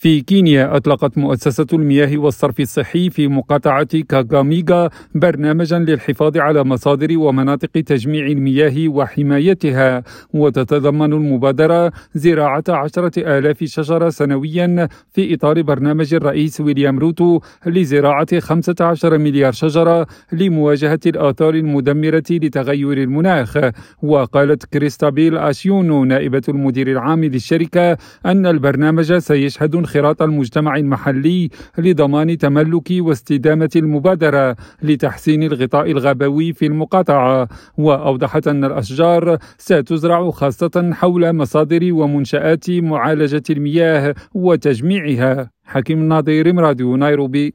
في كينيا أطلقت مؤسسة المياه والصرف الصحي في مقاطعة كاغاميغا برنامجا للحفاظ على مصادر ومناطق تجميع المياه وحمايتها. وتتضمن المبادرة زراعة عشرة آلاف شجرة سنويا في إطار برنامج الرئيس ويليام روتو لزراعة 15 مليار شجرة لمواجهة الآثار المدمرة لتغير المناخ. وقالت كريستابيل أشيونو نائبة المدير العام للشركة أن البرنامج سيشهد انخراط المجتمع المحلي لضمان تملك واستدامة المبادرة لتحسين الغطاء الغابوي في المقاطعة. وأوضحت أن الأشجار ستزرع خاصة حول مصادر ومنشآت معالجة المياه وتجميعها. حكيم الناظر راديو نيروبي.